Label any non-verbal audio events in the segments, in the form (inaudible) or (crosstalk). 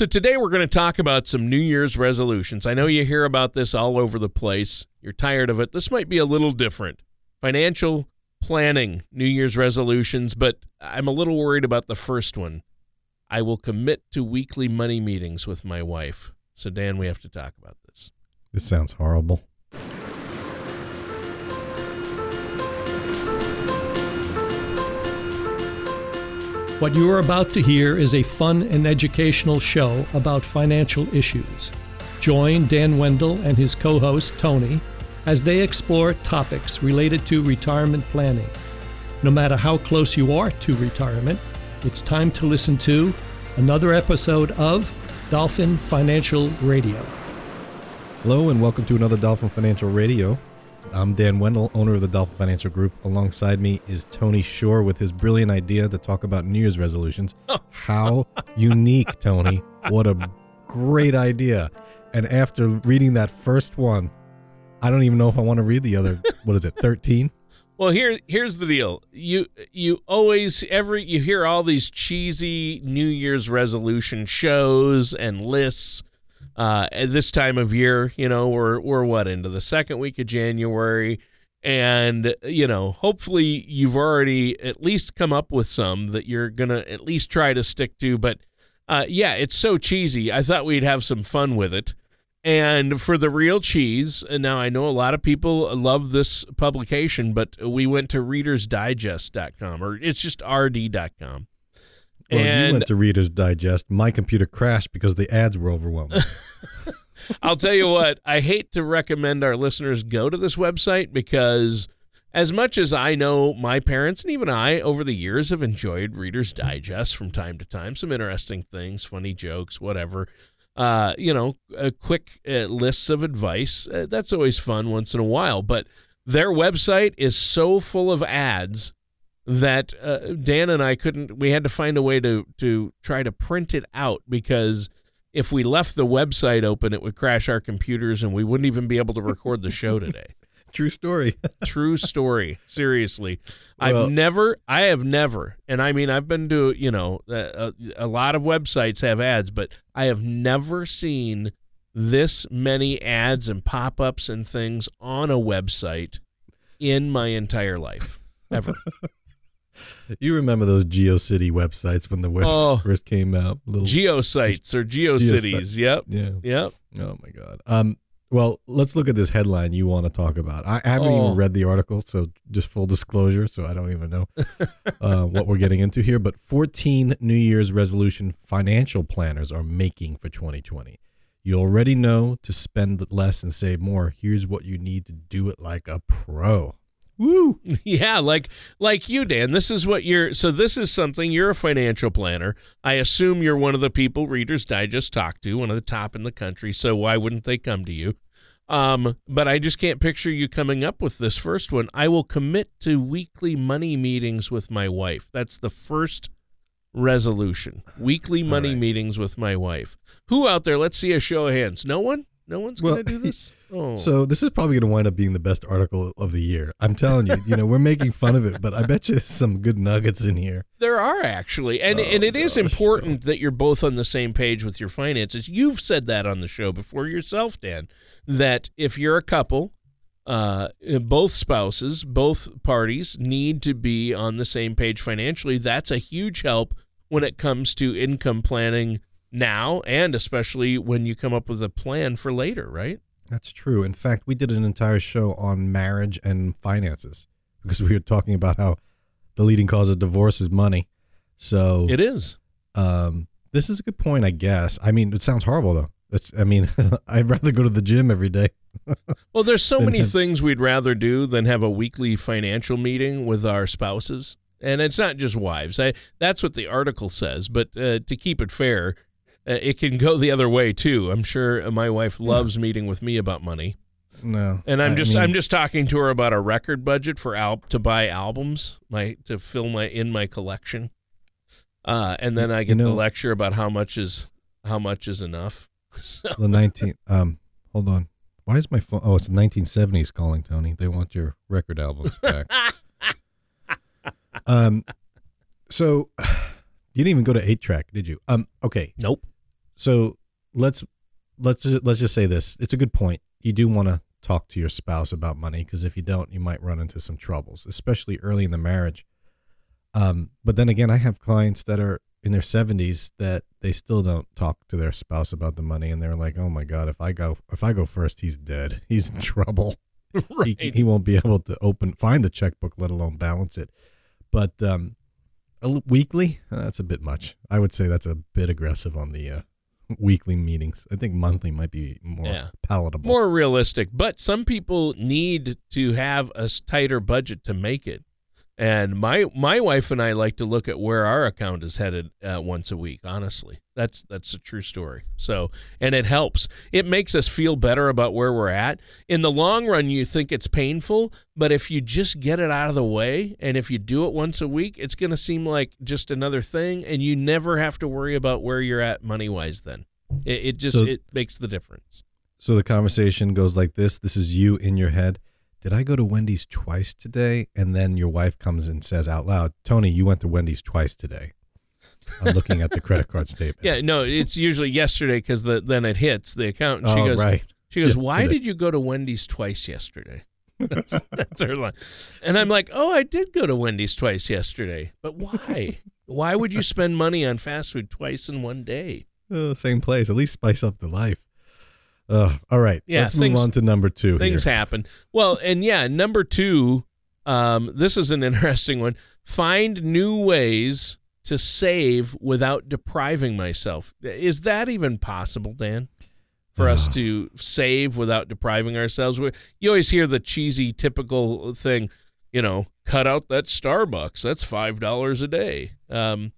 So today we're going to talk about some New Year's resolutions. I know you hear about this all over the place. You're tired of it. This might be a little different. Financial planning, New Year's resolutions, but I'm a little worried about the first one. I will commit to weekly money meetings with my wife. So Dan, we have to talk about this. This sounds horrible. What you are about to hear is a fun and educational show about financial issues. Join Dan Wendell and his co host, Tony, as they explore topics related to retirement planning. No matter how close you are to retirement, it's time to listen to another episode of Dolphin Financial Radio. Hello, and welcome to another Dolphin Financial Radio. I'm Dan Wendell, owner of the Dolphin Financial Group. Alongside me is Tony Shore with his brilliant idea to talk about New Year's resolutions. Oh. How (laughs) unique, Tony. What a great idea. And after reading that first one, I don't even know if I want to read the other, (laughs) what is it, 13? Well, here here's the deal. You you always every you hear all these cheesy New Year's resolution shows and lists uh, at this time of year. You know, we're we're what into the second week of January, and you know, hopefully you've already at least come up with some that you're gonna at least try to stick to. But uh, yeah, it's so cheesy. I thought we'd have some fun with it. And for the real cheese, now I know a lot of people love this publication, but we went to readersdigest.com or it's just rd.com. Well, and you went to Reader's Digest. My computer crashed because the ads were overwhelming. (laughs) I'll tell you what, I hate to recommend our listeners go to this website because as much as I know my parents and even I over the years have enjoyed Reader's Digest from time to time, some interesting things, funny jokes, whatever. Uh, you know, a quick uh, lists of advice. Uh, that's always fun once in a while, but their website is so full of ads that uh, Dan and I couldn't. We had to find a way to to try to print it out because if we left the website open, it would crash our computers and we wouldn't even be able to record the show today. (laughs) True story. (laughs) True story. Seriously, Well- I've never, I have never, and I mean, I've been to, you know, a, a lot of websites have ads, but I have never seen this many ads and pop ups and things on a website in my entire life, ever. (laughs) You remember those GeoCity websites when the webs Oh. (laughs) first came out? Little, Geosites or GeoCities. Yep. yeah. Yep. Oh my god. Um. Well, let's look at this headline you want to talk about. I haven't Oh. even read the article, so just full disclosure. So I don't even know (laughs) uh, what we're getting into here. But 14 New Year's resolution financial planners are making for 2020. You already know to spend less and save more. Here's what you need to do it like a pro. Woo! (laughs) Yeah, like like you, Dan. This is what you're. So this is something you're a financial planner. I assume you're one of the people Readers Digest talk to, one of the top in the country. So why wouldn't they come to you? Um, but I just can't picture you coming up with this first one. I will commit to weekly money meetings with my wife. That's the first resolution. Weekly money right. meetings with my wife. Who out there? Let's see a show of hands. No one. No one's Well, going to do (laughs) this. Oh, So this is probably going to wind up being the best article of the year. I'm telling you. You know, we're making fun of it, but I bet you there's some good nuggets in here. There are actually, and Oh, and it is gosh, important that you're both on the same page with your finances. You've said that on the show before yourself, Dan. That if you're a couple, uh, both spouses, both parties need to be on the same page financially. That's a huge help when it comes to income planning now, and especially when you come up with a plan for later, right? That's true. In fact, we did an entire show on marriage and finances because we were talking about how the leading cause of divorce is money. So It is. um, this is a good point, I guess. I mean, it sounds horrible though. It's. I mean, (laughs) I'd rather go to the gym every day. (laughs) Well, there's so many have- things we'd rather do than have a weekly financial meeting with our spouses. And it's not just wives. I, that's what the article says. But uh, to keep it fair, it can go the other way too. I'm sure my wife loves meeting with me about money. No, And I'm I just mean, I'm just talking to her about a record budget for al- to buy albums, my to fill my in my collection. Uh, and then I You get the lecture about how much is how much is enough. (laughs) So- the 19. Um, hold on. Why is my phone? Oh, it's the 1970s calling Tony. They want your record albums back. (laughs) um, so (sighs) you didn't even go to eight track, did you? Um, okay. nope. So let's let's ju- let's just say this. It's a good point. You do want to talk to your spouse about money because if you don't, you might run into some troubles, especially early in the marriage. Um, but then again, I have clients that are in their 70s that they still don't talk to their spouse about the money, and they're like, "Oh my god, if I go if I go first, he's dead. (laughs) He's in trouble. (laughs) right. He, he won't be able to open find the checkbook, let alone balance it." But um, weekly, uh, that's a bit much. I would say that's a bit aggressive on the uh, weekly meetings. I think monthly might be more Yeah. palatable. more realistic. But some people need to have a tighter budget to make it. And my my wife and I like to look at where our account is headed uh, once a week. Honestly, that's that's a true story. So, and it helps. It makes us feel better about where we're at. In the long run, you think it's painful, but if you just get it out of the way, and if you do it once a week, it's going to seem like just another thing, and you never have to worry about where you're at money wise. Then it, it just So- it makes the difference. So the conversation goes like this. This is you in your head. Did I go to Wendy's twice today? And then your wife comes and says out loud, Tony, you went to Wendy's twice today. I'm looking at the credit card (laughs) statement. Yeah, no, it's usually yesterday because the, then it hits the account. And she oh, goes, right. she goes, why Yesterday. did you go to Wendy's twice yesterday? (laughs) That's, (laughs) that's her line. And I'm like, oh, I did go to Wendy's twice yesterday, but why? why would you spend money on fast food twice in one day? Oh, same place. At least spice up the life. Uh, all right. Yeah, Let's things- move on to number two. Things here. happen. Well, and yeah, number two, um, this is an (laughs) interesting one. Find new ways to save without depriving myself. Is that even possible, Dan? For us to save without depriving ourselves? You always hear the cheesy, typical thing, you know, cut out that Starbucks. That's five dollars a day. Um,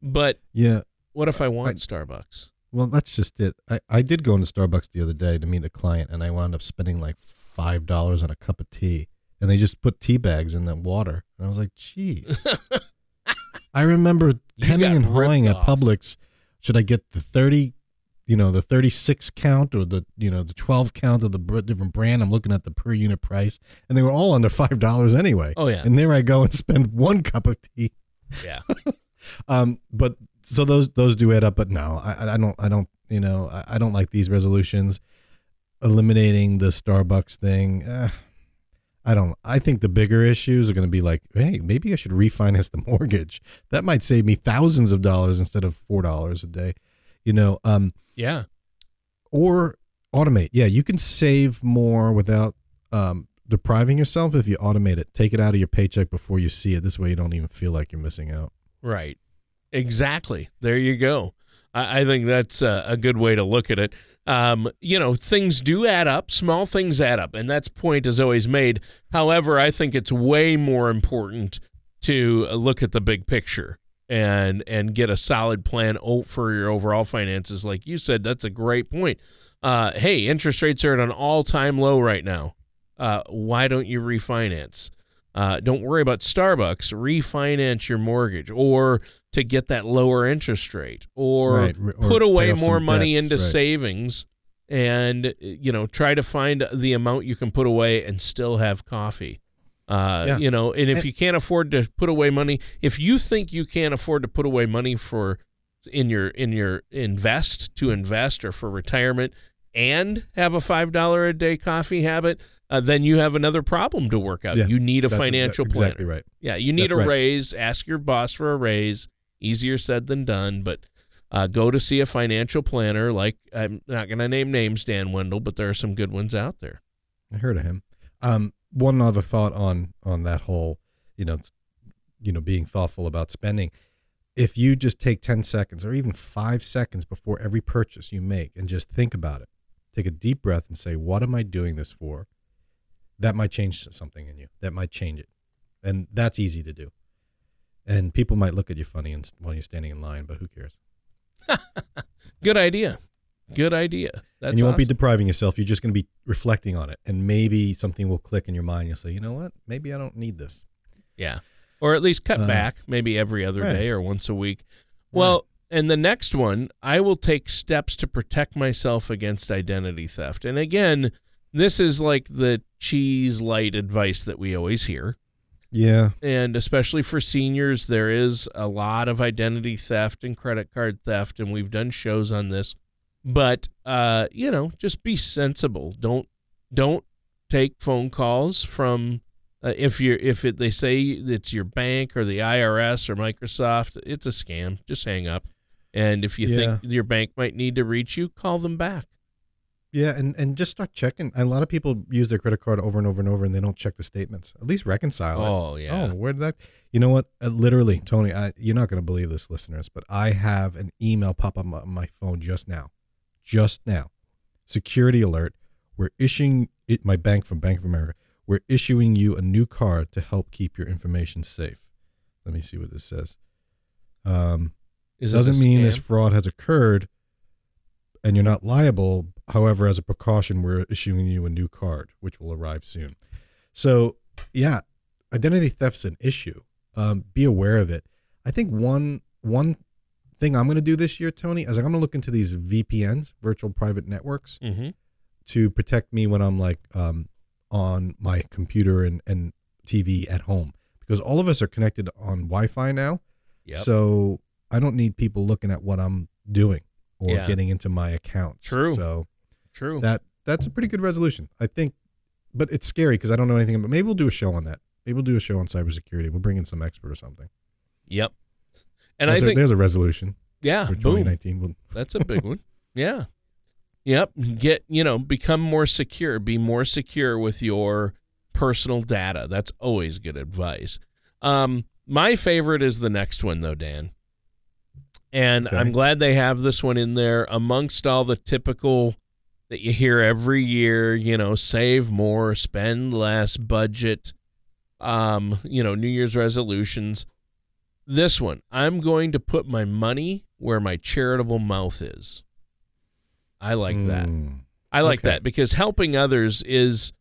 but yeah. what if I want I- Starbucks? Well, that's just it. I, I did go into Starbucks the other day to meet a client, and I wound up spending like five dollars on a cup of tea, and they just put tea bags in the water, and I was like, "Geez." (laughs) I remember You hemming and hawing at. Publix. Should I get the thirty, you know, the thirty-six count or the you know the twelve count of the br- different brand? I'm looking at the per unit price, and they were all under five dollars anyway. Oh yeah, And there I go and spend one cup of tea. yeah. (laughs) Um, but so those those do add up. But no, I, I don't I don't you know I, I don't like these resolutions. Eliminating the Starbucks thing. Uh, I don't. I think the bigger issues are going to be like, hey, maybe I should refinance the (laughs) mortgage. That might save me thousands of dollars instead of four dollars a day. You know, um, Yeah. or automate. Yeah, you can save more without um, depriving yourself if you automate it. Take it out of your paycheck before you see it. This way, you don't even feel like you're missing out. Right. Exactly. There you go. I, I think that's a, a good way to look at it. Um, you know, things do add up. Small things add up, and that's point is always made. However, I think it's way more important to look at the big picture and and get a solid plan for your overall finances. Like you said, that's a great point. Uh, hey, interest rates are at an all time low right now. Uh, why don't you refinance? Uh, don't worry about Starbucks. Refinance your mortgage, or to get that lower interest rate, or Right, or put away more money debts, into right. savings, and you know try to find the amount you can put away and still have coffee. Uh, Yeah. You know, and if And- you can't afford to put away money, if you think you can't afford to put away money for in your in your invest to invest or for retirement and have a five dollar a day coffee habit, uh, then you have another problem to work out. Yeah, you need a financial planner. Exactly right. Yeah, you need That's a right. raise. Ask your boss for a raise. Easier said than done, but uh, go to see a financial planner. Like I'm not going to name names, Dan Wendell, but there are some good ones out there. I heard of him. Um, one other thought on on that whole, you know, you know, being thoughtful about spending. If you just take ten seconds or even five seconds before every purchase you make and just think about it, take a deep breath and say, "What am I doing this for?" That might change something in you. That might change it, and that's easy to do. And people might look at you funny and, while you're standing in line, but who cares? (laughs) Good idea. Good idea. That's and you won't be depriving yourself. You're just going to be reflecting on it, and maybe something will click in your mind. You'll say, "You know what? Maybe I don't need this." Yeah. Or at least cut Uh, back maybe every other right. day or once a week. Well, and the next one, I will take steps to protect myself against identity theft. And again, this is like the cheese light advice that we always hear. Yeah. and especially for seniors, there is a lot of identity theft and credit card theft, and we've done shows on this. But uh, you know, just be sensible. Don't don't take phone calls from uh, if you're if it, they say it's your bank or the IRS or Microsoft. It's a scam. Just hang up. And if you think your bank might need to reach you, call them back. Yeah, and, and just start checking. A lot of people use their credit card over and over and over, and they don't check the statements. At least reconcile it. Oh yeah. Oh, where did that? You know what? Uh, literally, Tony, I, you're not going to believe this, listeners, but I have an email pop up on my phone just now. Just now. Security alert. We're issuing it, my bank from Bank of America. We're issuing you a new card to help keep your information safe. Let me see what this says. Um, Is it doesn't mean this fraud has occurred and you're not liable. However, as a precaution, we're issuing you a new card, which will arrive soon. So, yeah, identity theft's an issue. Um, be aware of it. I think one one thing I'm going to do this year, Tony, is I'm going to look into these VPNs, virtual private networks, Mhm. to protect me when I'm like um, on my computer and, and TV at home because all of us are connected on Wi-Fi now. Yep. So I don't need people looking at what I'm doing or Yeah. getting into my accounts. True. So True. that that's a pretty good resolution, I think. But it's scary because I don't know anything. But maybe we'll do a show on that. Maybe we'll do a show on cybersecurity. We'll bring in some expert or something. yep. And there's I a, think there's a resolution yeah, for boom. 2019. We'll, (laughs) That's a big one. Yeah. Yep. Get, you know, become more secure. Be more secure with your personal data. That's always good advice. Um, my favorite is the next one, though, Dan. And Okay. I'm glad they have this one in there amongst all the typical that you hear every year, you know, save more, spend less, budget, um, you know, New Year's resolutions. This one, I'm going to put my money where my charitable mouth is. I like that. Mm. I like Okay. that because helping others is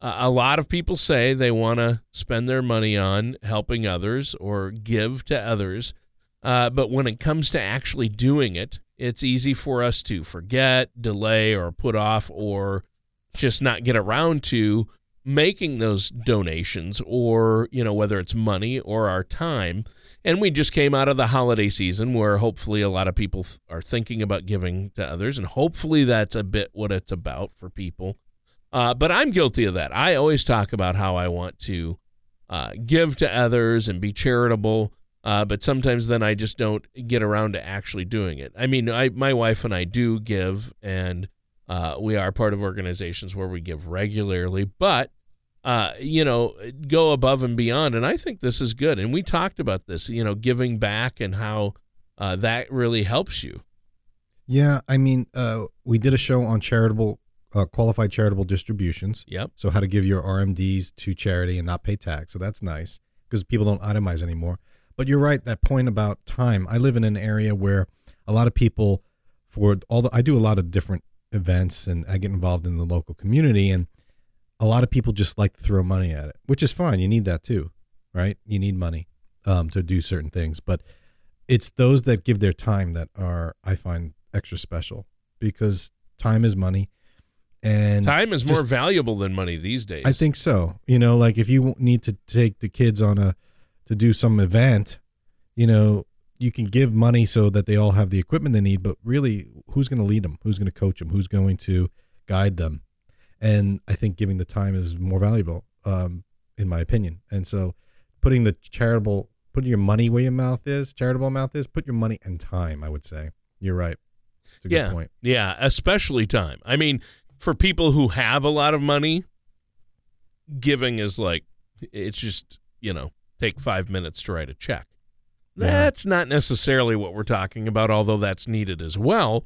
uh, a lot of people say they want to spend their money on helping others or give to others. Uh, but when it comes to actually doing it, it's easy for us to forget, delay, or put off, or just not get around to making those donations, or, you know, whether it's money or our time. And we just came out of the holiday season where hopefully a lot of people are thinking about giving to others. And hopefully that's a bit what it's about for people. Uh, but I'm guilty of that. I always talk about how I want to uh, give to others and be charitable. Uh, but sometimes then I just don't get around to actually doing it. I mean, I, my wife and I do give, and uh, we are part of organizations where we give regularly. But uh, you know, go above and beyond. And I think this is good. And we talked about this, you know, giving back and how uh, that really helps you. Yeah, I mean, uh, we did a show on charitable, uh, qualified charitable distributions. Yep. So how to give your RMDs to charity and not pay tax. So that's nice because people don't itemize anymore. But you're right. That point about time. I live in an area where a lot of people, for all the, I do a lot of different events and I get involved in the local community, and a lot of people just like to throw money at it, which is fine. You need that too, right? You need money um, to do certain things, but it's those that give their time that are I find extra special because time is money, and Time is more valuable than money these days. I think so. You know, like if you need to take the kids on a to do some event, you know, you can give money so that they all have the equipment they need, but really who's going to lead them? Who's going to coach them? Who's going to guide them? And I think giving the time is more valuable um in my opinion. And so putting the charitable putting your money where your mouth is, charitable mouth is, put your money and time, I would say. You're right. It's a good Yeah. point. Yeah, especially time. I mean, for people who have a lot of money, giving is like it's just, you know, take 5 minutes to write a check. Yeah. That's not necessarily what we're talking about, although that's needed as well.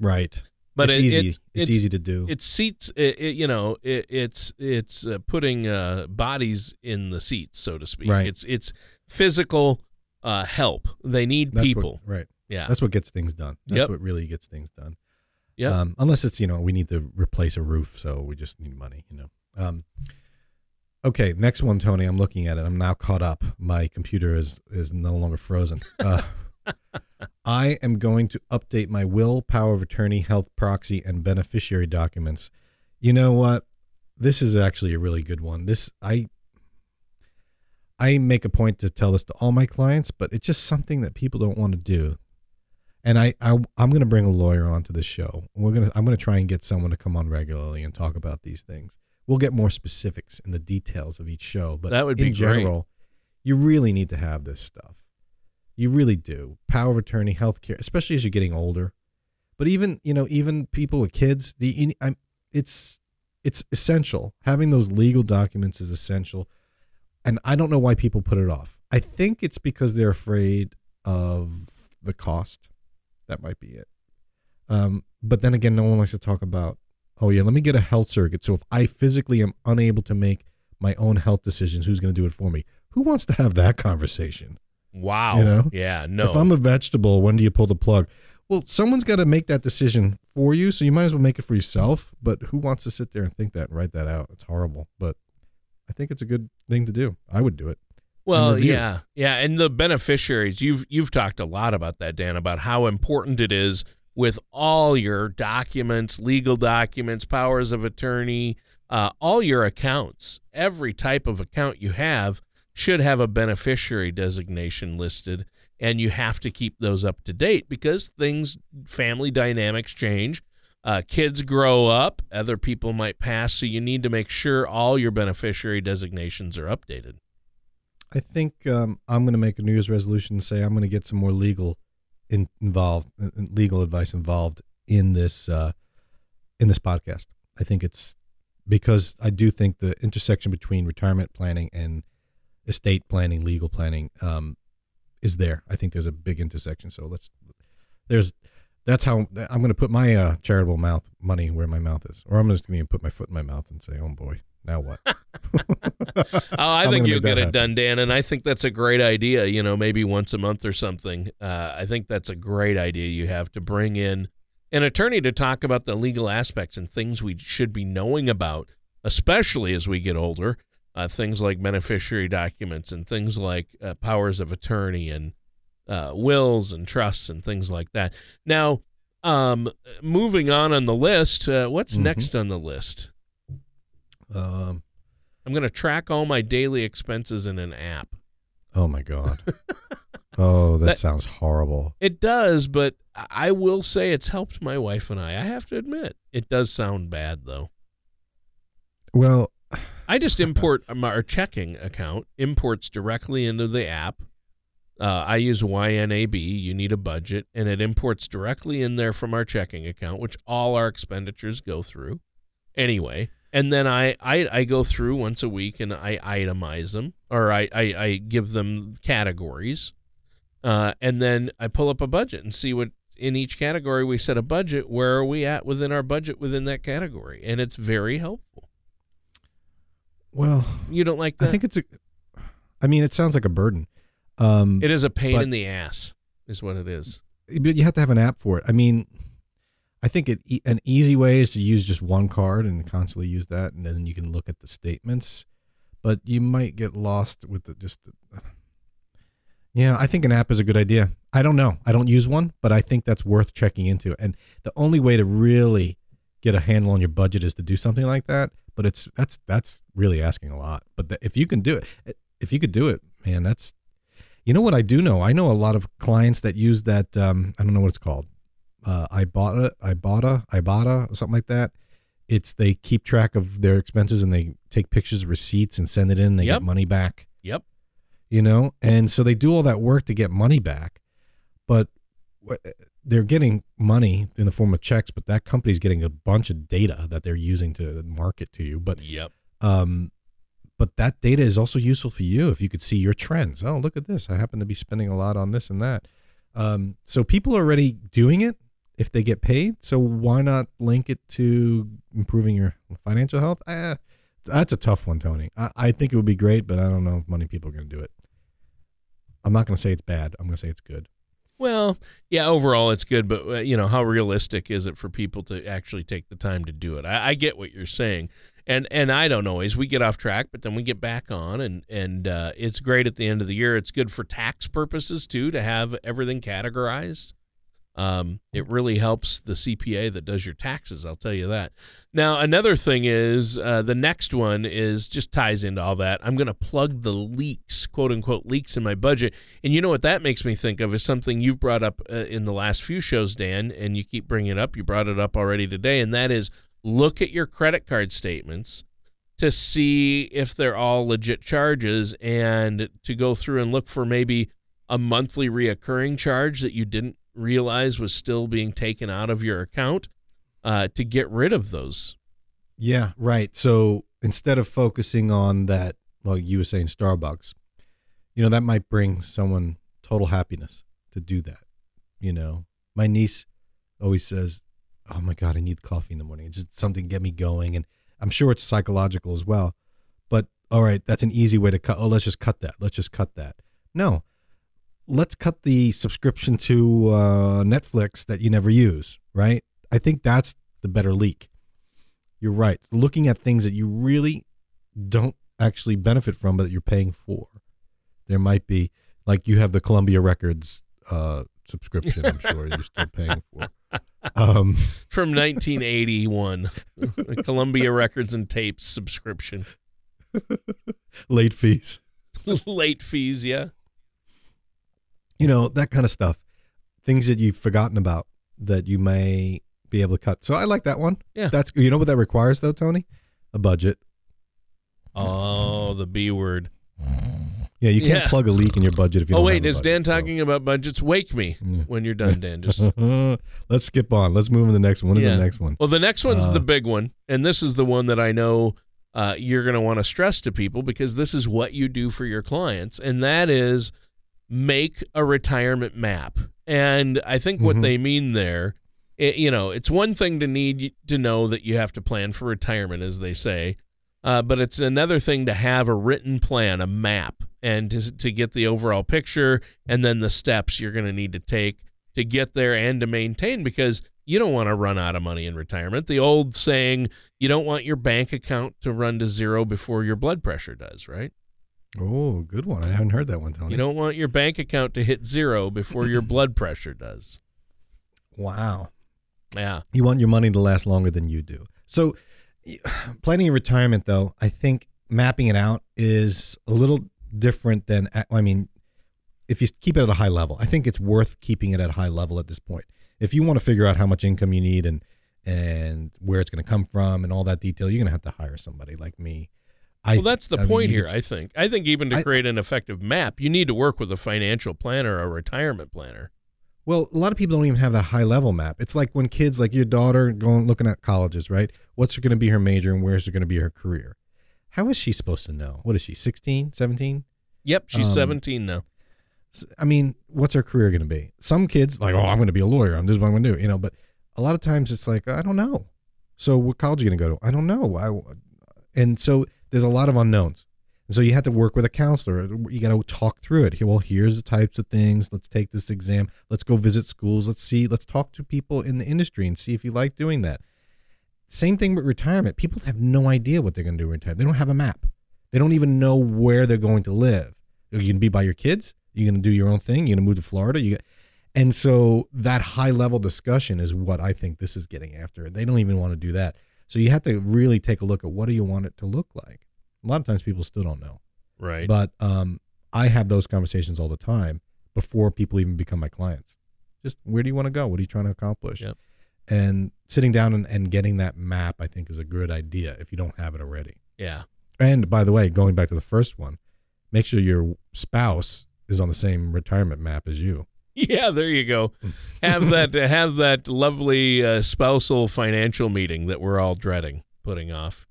Right. But it's it- easy. it's, It's, it's easy to do. It's seats. It, it, you know, it, it's it's uh, putting uh, bodies in the seats, so to speak. Right. It's it's physical uh, help. They need That's people. What, right. yeah. That's what gets things done. That's Yep. what really gets things done. Yep. Um, unless it's you know we need to replace a roof, so we just need money. You know. Um, okay, next one, Tony. I'm looking at it. I'm now caught up. My computer is is no longer frozen. Uh, (laughs) I am going to update my will, power of attorney, health proxy, and beneficiary documents. You know what? This is actually a really good one. This I I make a point to tell this to all my clients, but it's just something that people don't want to do. And I, I I'm going to bring a lawyer onto the show. We're gonna I'm going to try and get someone to come on regularly and talk about these things. We'll get more specifics in the details of each show, but That would be in general, you really need to have this stuff. You really do. Power of attorney, healthcare, especially as you're getting older. But even you know, even people with kids, the I'm, it's it's essential. Having those legal documents is essential, and I don't know why people put it off. I think it's because they're afraid of the cost. That might be it. Um, but then again, no one likes to talk about. Oh yeah, let me get a health surrogate. So if I physically am unable to make my own health decisions, who's going to do it for me? Who wants to have that conversation? Wow. You know? Yeah. No. If I'm a vegetable, when do you pull the plug? Well, someone's got to make that decision for you, so you might as well make it for yourself. But who wants to sit there and think that and write that out? It's horrible. But I think it's a good thing to do. I would do it. Well, yeah, yeah, and the beneficiaries. You've you've talked a lot about that, Dan, about how important it is with all your documents, legal documents, powers of attorney, uh, all your accounts. Every type of account you have should have a beneficiary designation listed, and you have to keep those up to date because things, family dynamics change. Uh, kids grow up, other people might pass, so you need to make sure all your beneficiary designations are updated. I think um, I'm going to make a New Year's resolution and say I'm going to get some more legal in, involved, uh, legal advice involved in this uh, in this podcast. I think it's because I do think the intersection between retirement planning and estate planning, legal planning, um, is there. I think there's a big intersection. So let's there's that's how I'm going to put my uh, charitable mouth money where my mouth is, or I'm just going to put my foot in my mouth and say, "Oh boy, now what?" (laughs) (laughs) oh, I think you'll get it happen. done, Dan, and I think that's a great idea. You know, maybe once a month or something. Uh, I think that's a great idea you have to bring in an attorney to talk about the legal aspects and things we should be knowing about, especially as we get older. Uh, things like beneficiary documents and things like uh, powers of attorney and uh, wills and trusts and things like that. Now, um, moving on on the list, uh, what's Mhm. next on the list? um, I'm going to track all my daily expenses in an app. oh my god. (laughs) Oh, that, That- sounds horrible. It does, but I will say it's helped my wife and I. I have to admit, it does sound bad though. Well, (sighs) I just import (laughs) our checking account imports directly into the app. Uh, I use YNAB. You need a budget, and it imports directly in there from our checking account, which all our expenditures go through. Anyway, and then I, I, I go through once a week and I itemize them, or I, I, I give them categories, uh, and then I pull up a budget and see what in each category we set a budget. Where are we at within our budget within that category? And it's very helpful. well, You don't like that? I think it's a. I mean, it sounds like a burden. Um, It is a pain But- in the ass, is what it is. but you have to have an app for it. I mean, I think it, an easy way is to use just one card and constantly use that, and then you can look at the statements. But you might get lost with the just. The, yeah, I think an app is a good idea. I don't know. I don't use one, but I think that's worth checking into. And the only way to really get a handle on your budget is to do something like that. But it's that's that's really asking a lot. But the, if you can do it, if you could do it, man, that's you know what I do know? I know a lot of clients that use that. Um, I don't know what it's called. Uh, Ibotta, Ibotta, Ibotta, or something like that. It's they keep track of their expenses and they take pictures of receipts and send it in. And they Yep. get money back. Yep. You know, and so they do all that work to get money back, but they're getting money in the form of checks. But that company's getting a bunch of data that they're using to market to you. But Yep. um, but that data is also useful for you if you could see your trends. Oh, look at this. I happen to be spending a lot on this and that. Um, so people are already doing it if they get paid. So why not link it to improving your financial health? Eh, that's a tough one, Tony. I, I think it would be great, but I don't know if many people are going to do it. I'm not going to say it's bad. I'm going to say it's good. Well, yeah, overall it's good, but uh, you know, how realistic is it for people to actually take the time to do it? I, I get what you're saying, and and I don't always. We get off track, but then we get back on, and and uh, it's great at the end of the year. It's good for tax purposes too to have everything categorized. Um, it really helps the CPA that does your taxes. I'll tell you that. Now, another thing is uh, the next one is just ties into all that. I'm going to plug the leaks, quote unquote, leaks in my budget. And you know what that makes me think of is something you've brought up uh, in the last few shows, Dan, and you keep bringing it up. You brought it up already today, and that is look at your credit card statements to see if they're all legit charges and to go through and look for maybe a monthly reoccurring charge that you didn't realize was still being taken out of your account uh, to get rid of those. Yeah, right. So instead of focusing on that, well, you were saying Starbucks, you know, that might bring someone total happiness to do that. You know, my niece always says, Oh my God, I need coffee in the morning. It's just something to get me going. And I'm sure it's psychological as well. But all right, that's an easy way to cut. Oh, let's just cut that. Let's just cut that. No, let's cut the subscription to uh, Netflix that you never use, right? I think that's the better leak. You're right. Looking at things that you really don't actually benefit from, but that you're paying for. There might be, like, you have the Columbia Records uh, subscription, I'm sure you're still paying for. (laughs) Um, From 1981, (laughs) Columbia Records and Tapes subscription. (laughs) late fees. Late fees, yeah. You know that kind of stuff things that you've forgotten about that you may be able to cut so i like that one Yeah. that's you know what that requires though tony a budget Oh, the B word. yeah you can't Yeah. plug a leak in your budget if you Oh, don't wait, have a is Dan budget, so- talking about budgets? Wake me Yeah. when you're done, Dan. Just (laughs) let's skip on let's move on to the next one what is Yeah. the next one Well, the next one's Uh, the big one, and this is the one that I know uh, you're going to want to stress to people because this is what you do for your clients, and that is make a retirement map. And I think what Mhm. they mean there, it, you know, it's one thing to need to know that you have to plan for retirement, as they say, uh, but it's another thing to have a written plan, a map, and to, to get the overall picture, and then the steps you're going to need to take to get there and to maintain because you don't want to run out of money in retirement. The old saying, you don't want your bank account to run to zero before your blood pressure does, right? Oh good one. I haven't heard that one tony. You don't want your bank account to hit zero before your (clears throat) blood pressure does. wow. Yeah. you want your money to last longer than you do. So (sighs) planning your retirement though i think mapping it out is a little different than i mean if you keep it at a high level i think it's worth keeping it at a high level at this point. If you want to figure out how much income you need and and where it's going to come from and all that detail you're going to have to hire somebody like me I, Well, that's the I point you here, I think. I think even to I- create an effective map, you need to work with a financial planner or a retirement planner. Well, a lot of people don't even have that high level map. It's like when kids, like your daughter, going looking at colleges, right? What's going to be her major and where's it going to be her career? How is she supposed to know? What is she, 16, 17? Yep, she's Um, 17 now. I mean, what's her career going to be? Some kids, like, oh, I'm going to be a lawyer. I'm this is what I'm going to do, you know, but a lot of times it's like, I don't know. So what college are you going to go to? I don't know. I, and so there's a lot of unknowns. And so you have to work with a counselor. You got to talk through it. Well, here's the types of things. Let's take this exam. Let's go visit schools. Let's see. Let's talk to people in the industry and see if you like doing that. Same thing with retirement. People have no idea what they're going to do in retirement. They don't have a map. They don't even know where they're going to live. You going to be by your kids? You're going to do your own thing. You're going to move to Florida. You, and so that high level discussion is what I think this is getting after. They don't even want to do that. So you have to really take a look at what do you want it to look like. A lot of times people still don't know. Right. But um, I have those conversations all the time before people even become my clients. Just where do you want to go? What are you trying to accomplish? Yep. And sitting down and, and getting that map, I think, is a good idea if you don't have it already. yeah. And by the way, going back to the first one, make sure your spouse is on the same retirement map as you. Yeah, there you go. Have that (laughs) have that lovely uh, spousal financial meeting that we're all dreading putting off.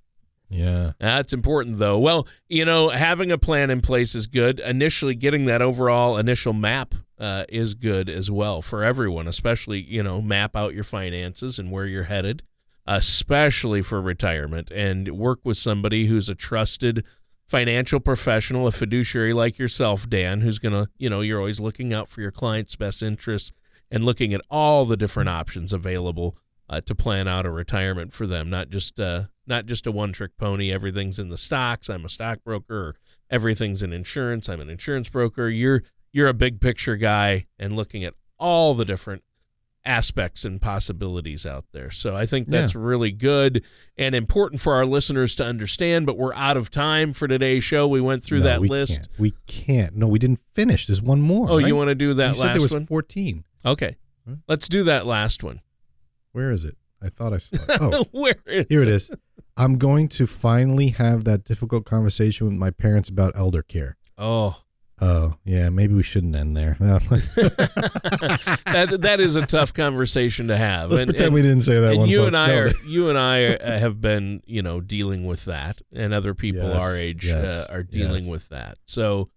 Yeah. That's important, though. Well, you know, having a plan in place is good. Initially, getting that overall initial map uh, is good as well for everyone, especially, you know, map out your finances and where you're headed, especially for retirement, and work with somebody who's a trusted financial professional, a fiduciary like yourself, Dan, who's going to, you know, you're always looking out for your client's best interests and looking at all the different options available uh, to plan out a retirement for them, not just uh, not just a one trick pony. Everything's in the stocks. I'm a stockbroker. Everything's in insurance. I'm an insurance broker. You're you're a big picture guy and looking at all the different aspects and possibilities out there. So I think that's yeah. really good and important for our listeners to understand. But we're out of time for today's show. We went through no, that we list. Can't. We can't. No, we didn't finish. There's one more. Oh, right? you want to do that you last said there was one? 14. Okay. Huh? Let's do that last one. Where is it? I thought I saw it. (laughs) Oh, where is it? here it is. I'm going to finally have that difficult conversation with my parents about elder care. Oh, Oh yeah, maybe we shouldn't end there. (laughs) that that is a tough conversation to have. Let's and, pretend and, we didn't say that. And one you folks. and I are (laughs) you and I are, have been you know dealing with that, and other people Yes, our age yes, uh, are dealing yes. with that. So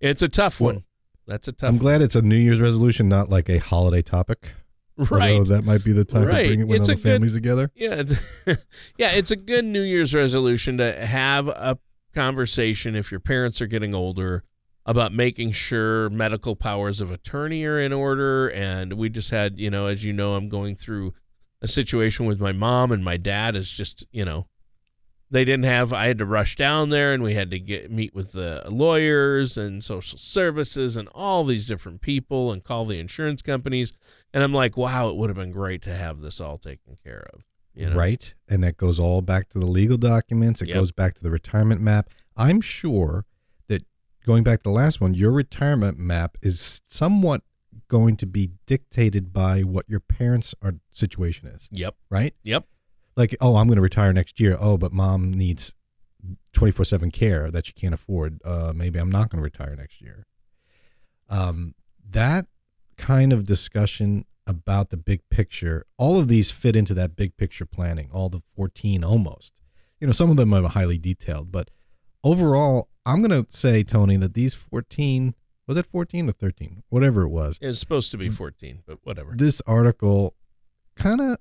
it's a tough Well, one. That's a tough. I'm glad it's a New Year's resolution, not like a holiday topic. (laughs) right. Although that might be the time Right. to bring it when It's all the good- families together. Yeah, it's, yeah, it's a good New Year's resolution to have a conversation if your parents are getting older about making sure medical powers of attorney are in order. And we just had, you know, as you know, I'm going through a situation with my mom and my dad is just, you know, they didn't have. I had to rush down there, and we had to get meet with the lawyers and social services and all these different people, and call the insurance companies. And I'm like, wow, it would have been great to have this all taken care of. You know? Right. And that goes all back to the legal documents. It Yep. goes back to the retirement map. I'm sure going back to the last one, your retirement map is somewhat going to be dictated by what your parents' are, situation is, Yep. right? Yep. Like, oh, I'm going to retire next year. Oh, but mom needs 24 7 care that she can't afford. Uh, maybe I'm not going to retire next year. Um, that kind of discussion about the big picture, all of these fit into that big picture planning, all the 14 almost. You know, some of them are highly detailed, but overall, I'm going to say, Tony, that these 14, was it 14 or 13? Whatever it was, It's supposed to be 14, but whatever. this article kind of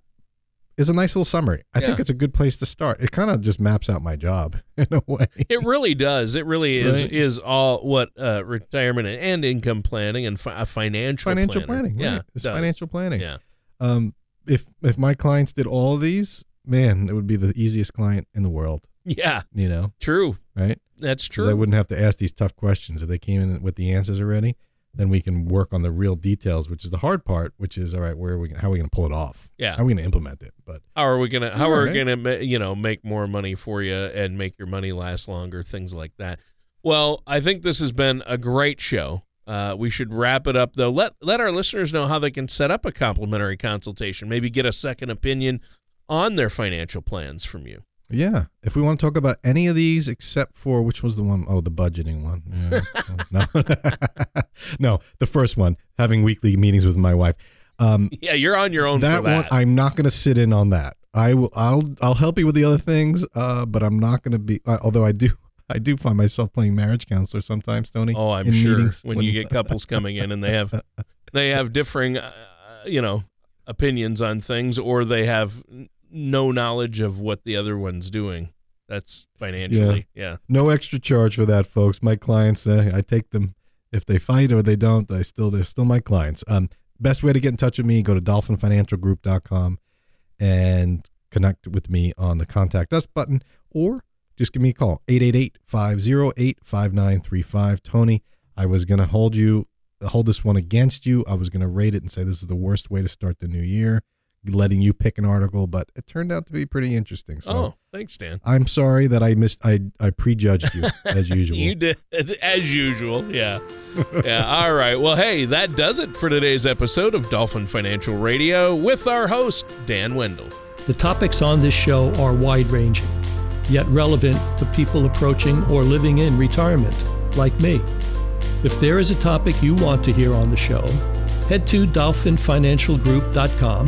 is a nice little summary. I think it's a good place to start. It kind of just maps out my job (laughs) in a way. It really does. It really is Right. is all what uh, retirement and income planning and fi- financial financial planner. planning. Yeah. It's does. financial planning. Yeah. Um, if if my clients did all these, man, it would be the easiest client in the world. Yeah. You know, True. right? That's true. I wouldn't have to ask these tough questions. If they came in with the answers already, then we can work on the real details, which is the hard part. Which is all right. Where are we? How are we going to pull it off? Yeah. How are we going to implement it? But How are we gonna? How are we gonna? ma- You know, make more money for you and make your money last longer. Things like that. Well, I think this has been a great show. Uh, we should wrap it up though. Let let our listeners know how they can set up a complimentary consultation. Maybe get a second opinion on their financial plans from you. Yeah. If we want to talk about any of these except for which was the one? Oh, the budgeting one. Yeah. (laughs) no. (laughs) no, the first one, having weekly meetings with my wife. Um, Yeah, you're on your own that, for that. one, I'm not going to sit in on that. I will. I'll. I'll help you with the other things. Uh, but I'm not going to be. Uh, although I do. (laughs) I do find myself playing marriage counselor sometimes, Tony. Oh, I'm sure meetings when you get couples coming in and they have they have differing, uh, you know, opinions on things, or they have no knowledge of what the other one's doing. That's financially, yeah. no extra charge for that, folks. My clients, uh, I take them if they fight or they don't. I still they're still my clients. Um, best way to get in touch with me, go to dolphinfinancialgroup.com and connect with me on the contact us button, or just give me a call 888-508-5935. Tony, I was gonna hold you hold this one against you. I was gonna rate it and say this is the worst way to start the new year, letting you pick an article, but it turned out to be pretty interesting. So oh, thanks, Dan. I'm sorry that I missed. I I prejudged you (laughs) as usual. You did as usual, yeah. yeah. All right. Well, hey, that does it for today's episode of Dolphin Financial Radio with our host Dan Wendell. The topics on this show are wide ranging, yet relevant to people approaching or living in retirement, like me. If there is a topic you want to hear on the show, head to dolphinfinancialgroup.com